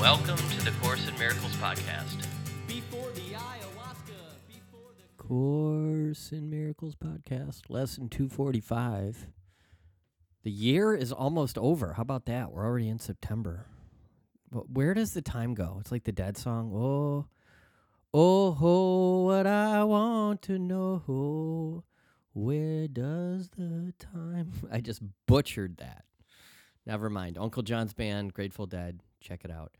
Welcome to the Course in Miracles podcast. Before the ayahuasca, before the Course in Miracles podcast, lesson 245. The year is almost over. How about that? We're already in September. But where does the time go? It's like the dead song. Oh, oh, ho, what I want to know. Where does the time? I just butchered that. Never mind. Uncle John's band, Grateful Dead. Check it out.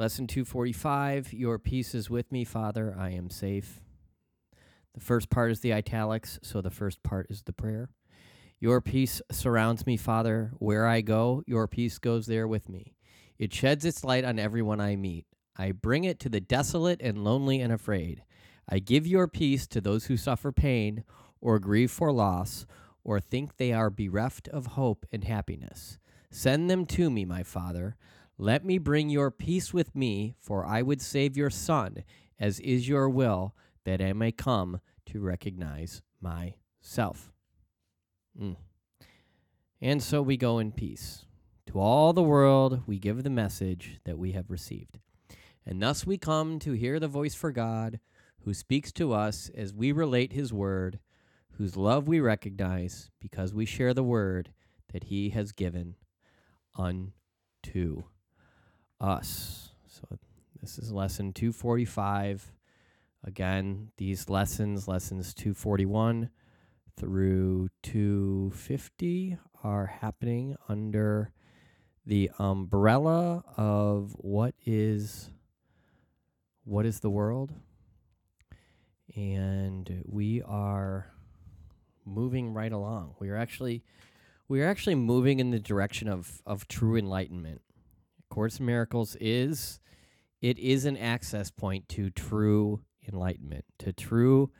Lesson 245 Your peace is with me, Father. I am safe. The first part is the italics, so the first part is the prayer. Your peace surrounds me, Father. Where I go, your peace goes there with me. It sheds its light on everyone I meet. I bring it to the desolate and lonely and afraid. I give your peace to those who suffer pain, or grieve for loss, or think they are bereft of hope and happiness. Send them to me, my Father. Let me bring your peace with me, for I would save your Son, as is your will, that I may come to recognize myself. Mm. And so we go in peace. To all the world, we give the message that we have received. And thus we come to hear the voice for God, who speaks to us as we relate his word, whose love we recognize because we share the word that he has given unto us. So this is lesson 245. Again, these lessons, lessons 241 through 250, are happening under the umbrella of what is what is the world and we are moving right along we are actually we are actually moving in the direction of of true enlightenment course in miracles is it is an access point to true enlightenment to true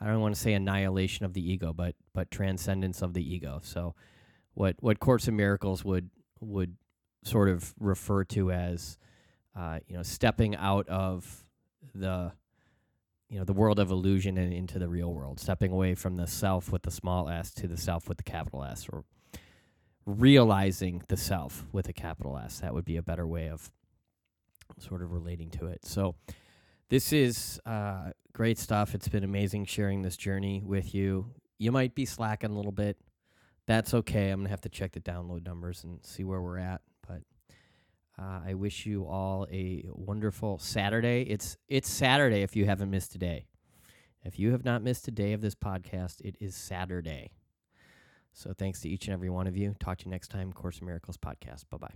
i don't want to say annihilation of the ego but but transcendence of the ego. So what what course in miracles would would sort of refer to as uh, you know stepping out of the you know the world of illusion and into the real world. Stepping away from the self with the small s to the self with the capital s or realizing the self with a capital s. That would be a better way of sort of relating to it. So this is uh, great stuff. It's been amazing sharing this journey with you. You might be slacking a little bit. That's okay. I'm gonna have to check the download numbers and see where we're at. But uh, I wish you all a wonderful Saturday. It's it's Saturday if you haven't missed a day. If you have not missed a day of this podcast, it is Saturday. So thanks to each and every one of you. Talk to you next time. Course in Miracles podcast. Bye bye.